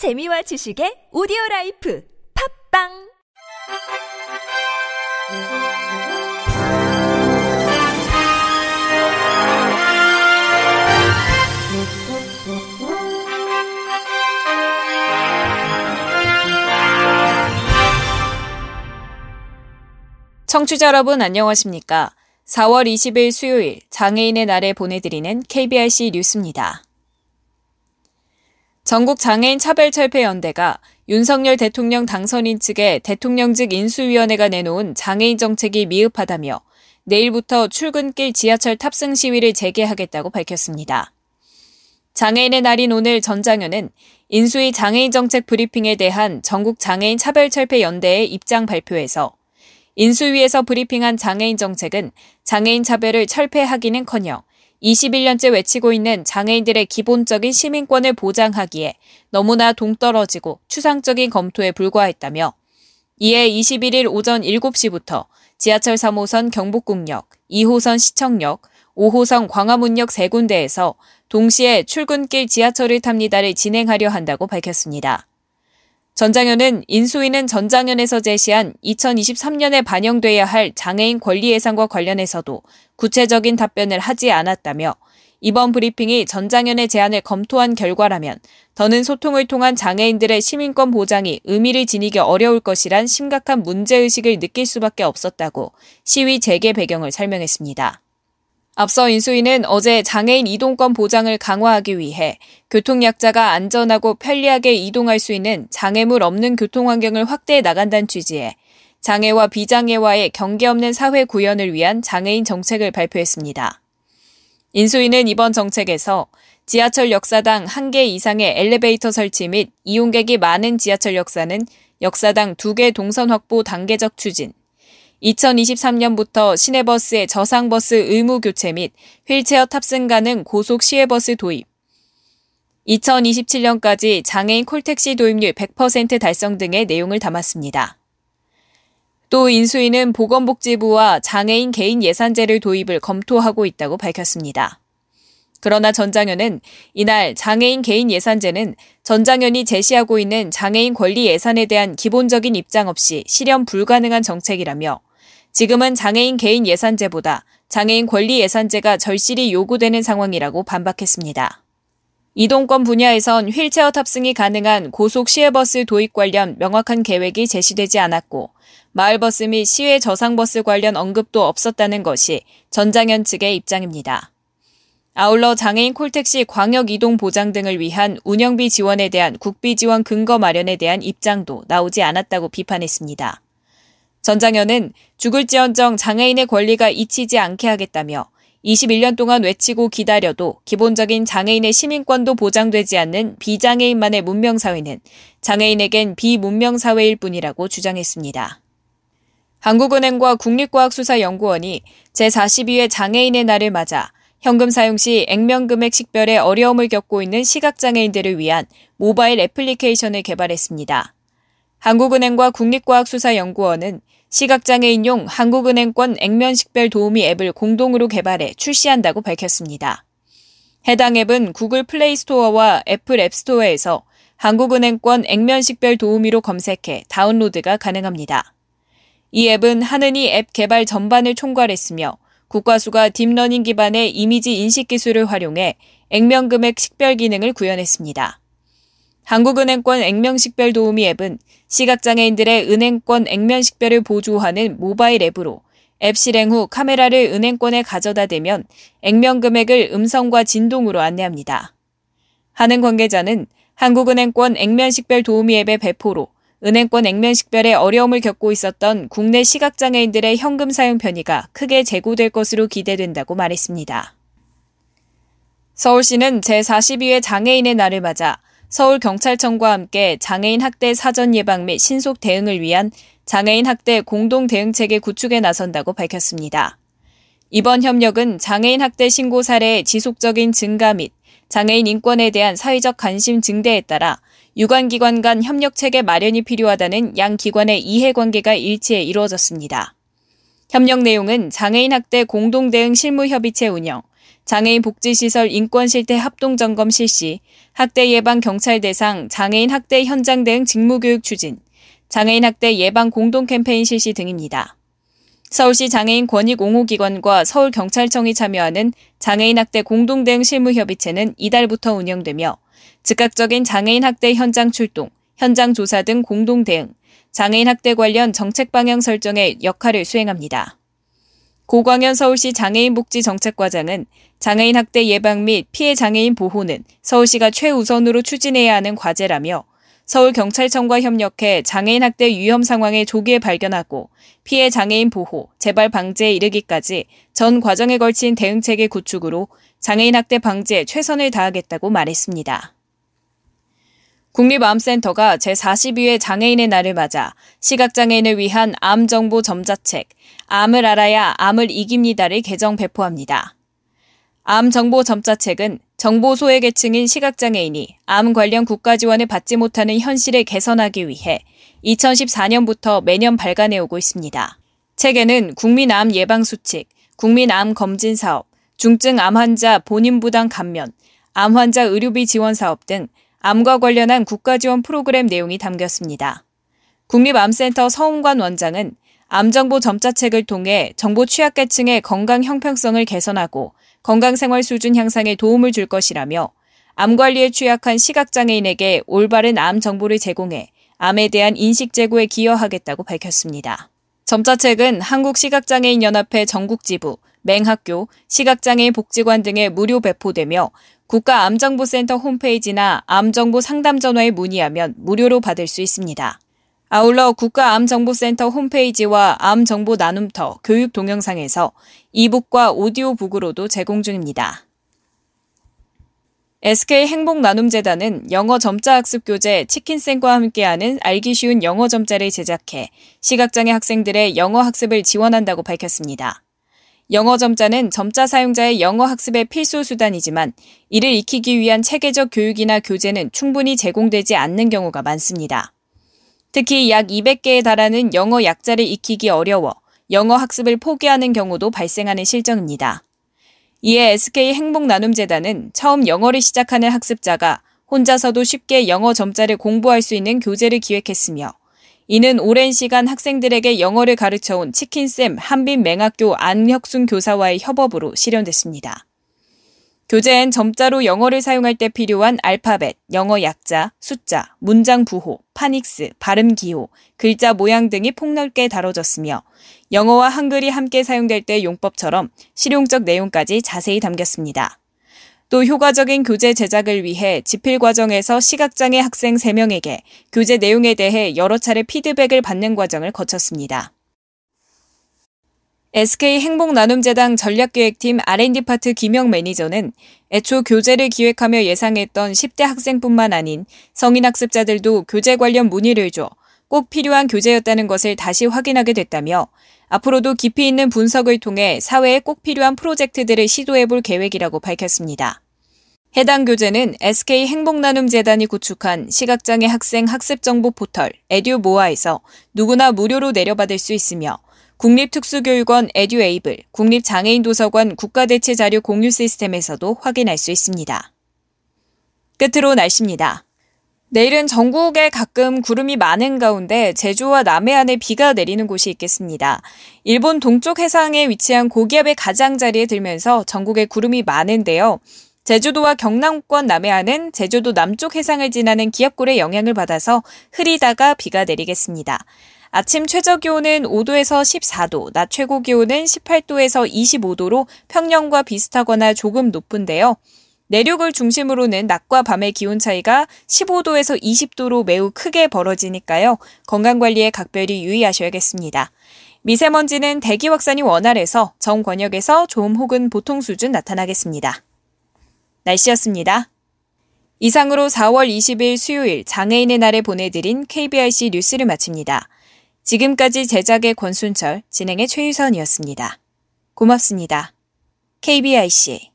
재미와 지식의 오디오 라이프 팟빵 청취자 여러분 안녕하십니까? 4월 20일 수요일 장애인의 날에 보내드리는 KBRC 뉴스입니다. 전국 장애인 차별 철폐 연대가 윤석열 대통령 당선인 측에 대통령직 인수위원회가 내놓은 장애인 정책이 미흡하다며 내일부터 출근길 지하철 탑승 시위를 재개하겠다고 밝혔습니다. 장애인의 날인 오늘 전장현은 인수위 장애인 정책 브리핑에 대한 전국 장애인 차별 철폐 연대의 입장 발표에서 인수위에서 브리핑한 장애인 정책은 장애인 차별을 철폐하기는커녕 21년째 외치고 있는 장애인들의 기본적인 시민권을 보장하기에 너무나 동떨어지고 추상적인 검토에 불과했다며 이에 21일 오전 7시부터 지하철 3호선 경복궁역, 2호선 시청역, 5호선 광화문역 세 군데에서 동시에 출근길 지하철을 탑니다를 진행하려 한다고 밝혔습니다. 전장현은 인수위는 전장현에서 제시한 2023년에 반영돼야 할 장애인 권리 예산과 관련해서도 구체적인 답변을 하지 않았다며 이번 브리핑이 전장현의 제안을 검토한 결과라면 더는 소통을 통한 장애인들의 시민권 보장이 의미를 지니기 어려울 것이란 심각한 문제의식을 느낄 수밖에 없었다고 시위 재개 배경을 설명했습니다. 앞서 인수위는 어제 장애인 이동권 보장을 강화하기 위해 교통약자가 안전하고 편리하게 이동할 수 있는 장애물 없는 교통환경을 확대해 나간다는 취지에 장애와 비장애와의 경계 없는 사회 구현을 위한 장애인 정책을 발표했습니다. 인수위는 이번 정책에서 지하철 역사당 1개 이상의 엘리베이터 설치 및 이용객이 많은 지하철 역사는 역사당 2개 동선 확보 단계적 추진, 2023년부터 시내버스의 저상버스 의무 교체 및 휠체어 탑승 가능 고속 시외버스 도입, 2027년까지 장애인 콜택시 도입률 100% 달성 등의 내용을 담았습니다. 또 인수위는 보건복지부와 장애인 개인 예산제를 도입을 검토하고 있다고 밝혔습니다. 그러나 전장현은 이날 장애인 개인 예산제는 전장현이 제시하고 있는 장애인 권리 예산에 대한 기본적인 입장 없이 실현 불가능한 정책이라며 지금은 장애인 개인 예산제보다 장애인 권리 예산제가 절실히 요구되는 상황이라고 반박했습니다. 이동권 분야에선 휠체어 탑승이 가능한 고속 시외버스 도입 관련 명확한 계획이 제시되지 않았고 마을버스 및 시외 저상버스 관련 언급도 없었다는 것이 전장현 측의 입장입니다. 아울러 장애인 콜택시 광역 이동 보장 등을 위한 운영비 지원에 대한 국비 지원 근거 마련에 대한 입장도 나오지 않았다고 비판했습니다. 전장현은 죽을지언정 장애인의 권리가 잊히지 않게 하겠다며 21년 동안 외치고 기다려도 기본적인 장애인의 시민권도 보장되지 않는 비장애인만의 문명사회는 장애인에겐 비문명사회일 뿐이라고 주장했습니다. 한국은행과 국립과학수사연구원이 제42회 장애인의 날을 맞아 현금 사용 시 액면금액 식별에 어려움을 겪고 있는 시각장애인들을 위한 모바일 애플리케이션을 개발했습니다. 한국은행과 국립과학수사연구원은 시각장애인용 한국은행권 액면식별 도우미 앱을 공동으로 개발해 출시한다고 밝혔습니다. 해당 앱은 구글 플레이 스토어와 애플 앱스토어에서 한국은행권 액면식별 도우미로 검색해 다운로드가 가능합니다. 이 앱은 한은이 앱 개발 전반을 총괄했으며 국과수가 딥러닝 기반의 이미지 인식 기술을 활용해 액면금액 식별 기능을 구현했습니다. 한국은행권 액면식별 도우미 앱은 시각장애인들의 은행권 액면식별을 보조하는 모바일 앱으로 앱 실행 후 카메라를 은행권에 가져다 대면 액면 금액을 음성과 진동으로 안내합니다. 하는 관계자는 한국은행권 액면식별 도우미 앱의 배포로 은행권 액면식별에 어려움을 겪고 있었던 국내 시각장애인들의 현금 사용 편의가 크게 제고될 것으로 기대된다고 말했습니다. 서울시는 제42회 장애인의 날을 맞아 서울경찰청과 함께 장애인 학대 사전 예방 및 신속 대응을 위한 장애인 학대 공동 대응 체계 구축에 나선다고 밝혔습니다. 이번 협력은 장애인 학대 신고 사례의 지속적인 증가 및 장애인 인권에 대한 사회적 관심 증대에 따라 유관기관 간 협력 체계 마련이 필요하다는 양 기관의 이해관계가 일치해 이루어졌습니다. 협력 내용은 장애인 학대 공동대응 실무협의체 운영, 장애인 복지시설 인권실태 합동점검 실시, 학대 예방 경찰 대상 장애인 학대 현장 대응 직무교육 추진, 장애인 학대 예방 공동 캠페인 실시 등입니다. 서울시 장애인 권익 옹호기관과 서울경찰청이 참여하는 장애인 학대 공동대응 실무협의체는 이달부터 운영되며 즉각적인 장애인 학대 현장 출동, 현장 조사 등 공동 대응, 장애인 학대 관련 정책 방향 설정에 역할을 수행합니다. 고광현 서울시 장애인복지정책과장은 장애인 학대 예방 및 피해 장애인 보호는 서울시가 최우선으로 추진해야 하는 과제라며 서울경찰청과 협력해 장애인 학대 위험 상황을 조기에 발견하고 피해 장애인 보호, 재발 방지에 이르기까지 전 과정에 걸친 대응체계 구축으로 장애인 학대 방지에 최선을 다하겠다고 말했습니다. 국립암센터가 제42회 장애인의 날을 맞아 시각장애인을 위한 암 정보 점자책 암을 알아야 암을 이깁니다를 개정 배포합니다. 암 정보 점자책은 정보 소외 계층인 시각장애인이 암 관련 국가 지원을 받지 못하는 현실을 개선하기 위해 2014년부터 매년 발간해 오고 있습니다. 책에는 국민암 예방 수칙, 국민암 검진 사업, 중증 암 환자 본인 부담 감면, 암 환자 의료비 지원 사업 등 암과 관련한 국가 지원 프로그램 내용이 담겼습니다. 국립암센터 서웅관 원장은 암정보 점자책을 통해 정보 취약계층의 건강 형평성을 개선하고 건강생활 수준 향상에 도움을 줄 것이라며 암 관리에 취약한 시각장애인에게 올바른 암 정보를 제공해 암에 대한 인식 제고에 기여하겠다고 밝혔습니다. 점자책은 한국시각장애인연합회 전국지부, 맹학교, 시각장애인 복지관 등에 무료 배포되며 국가암정보센터 홈페이지나 암정보 상담 전화에 문의하면 무료로 받을 수 있습니다. 아울러 국가암정보센터 홈페이지와 암정보 나눔터 교육 동영상에서 이북과 오디오북으로도 제공 중입니다. SK 행복 나눔재단은 영어 점자 학습 교재 치킨생과 함께하는 알기 쉬운 영어 점자를 제작해 시각장애 학생들의 영어 학습을 지원한다고 밝혔습니다. 영어 점자는 점자 사용자의 영어 학습의 필수 수단이지만 이를 익히기 위한 체계적 교육이나 교재는 충분히 제공되지 않는 경우가 많습니다. 특히 약 200개에 달하는 영어 약자를 익히기 어려워 영어 학습을 포기하는 경우도 발생하는 실정입니다. 이에 SK 행복 나눔 재단은 처음 영어를 시작하는 학습자가 혼자서도 쉽게 영어 점자를 공부할 수 있는 교재를 기획했으며 이는 오랜 시간 학생들에게 영어를 가르쳐온 치킨쌤 한빈맹학교 안혁순 교사와의 협업으로 실현됐습니다. 교재엔 점자로 영어를 사용할 때 필요한 알파벳, 영어 약자, 숫자, 문장 부호, 파닉스, 발음 기호, 글자 모양 등이 폭넓게 다뤄졌으며 영어와 한글이 함께 사용될 때 용법처럼 실용적 내용까지 자세히 담겼습니다. 또 효과적인 교재 제작을 위해 집필 과정에서 시각장애 학생 3명에게 교재 내용에 대해 여러 차례 피드백을 받는 과정을 거쳤습니다. SK 행복나눔재단 전략기획팀 R&D 파트 김영 매니저는 애초 교재를 기획하며 예상했던 10대 학생뿐만 아닌 성인 학습자들도 교재 관련 문의를 줘 꼭 필요한 교재였다는 것을 다시 확인하게 됐다며 앞으로도 깊이 있는 분석을 통해 사회에 꼭 필요한 프로젝트들을 시도해 볼 계획이라고 밝혔습니다. 해당 교재는 SK 행복나눔재단이 구축한 시각장애 학생 학습정보 포털 에듀모아에서 누구나 무료로 내려받을 수 있으며 국립특수교육원 에듀에이블, 국립장애인도서관 국가대체 자료 공유 시스템에서도 확인할 수 있습니다. 끝으로 날씨입니다. 내일은 전국에 가끔 구름이 많은 가운데 제주와 남해안에 비가 내리는 곳이 있겠습니다. 일본 동쪽 해상에 위치한 고기압의 가장자리에 들면서 전국에 구름이 많은데요. 제주도와 경남권 남해안은 제주도 남쪽 해상을 지나는 기압골의 영향을 받아서 흐리다가 비가 내리겠습니다. 아침 최저 기온은 5도에서 14도, 낮 최고 기온은 18도에서 25도로 평년과 비슷하거나 조금 높은데요. 내륙을 중심으로 는 낮과 밤의 기온 차이가 15도에서 20도로 매우 크게 벌어지니까요. 건강관리에 각별히 유의하셔야겠습니다. 미세먼지는 대기 확산이 원활해서 정 권역에서 좀 혹은 보통 수준 나타나겠습니다. 날씨였습니다. 이상으로 4월 20일 수요일 장애인의 날에 보내드린 KBRC 뉴스를 마칩니다. 지금까지 제작의 권순철, 진행의 최유선이었습니다. 고맙습니다. KBIC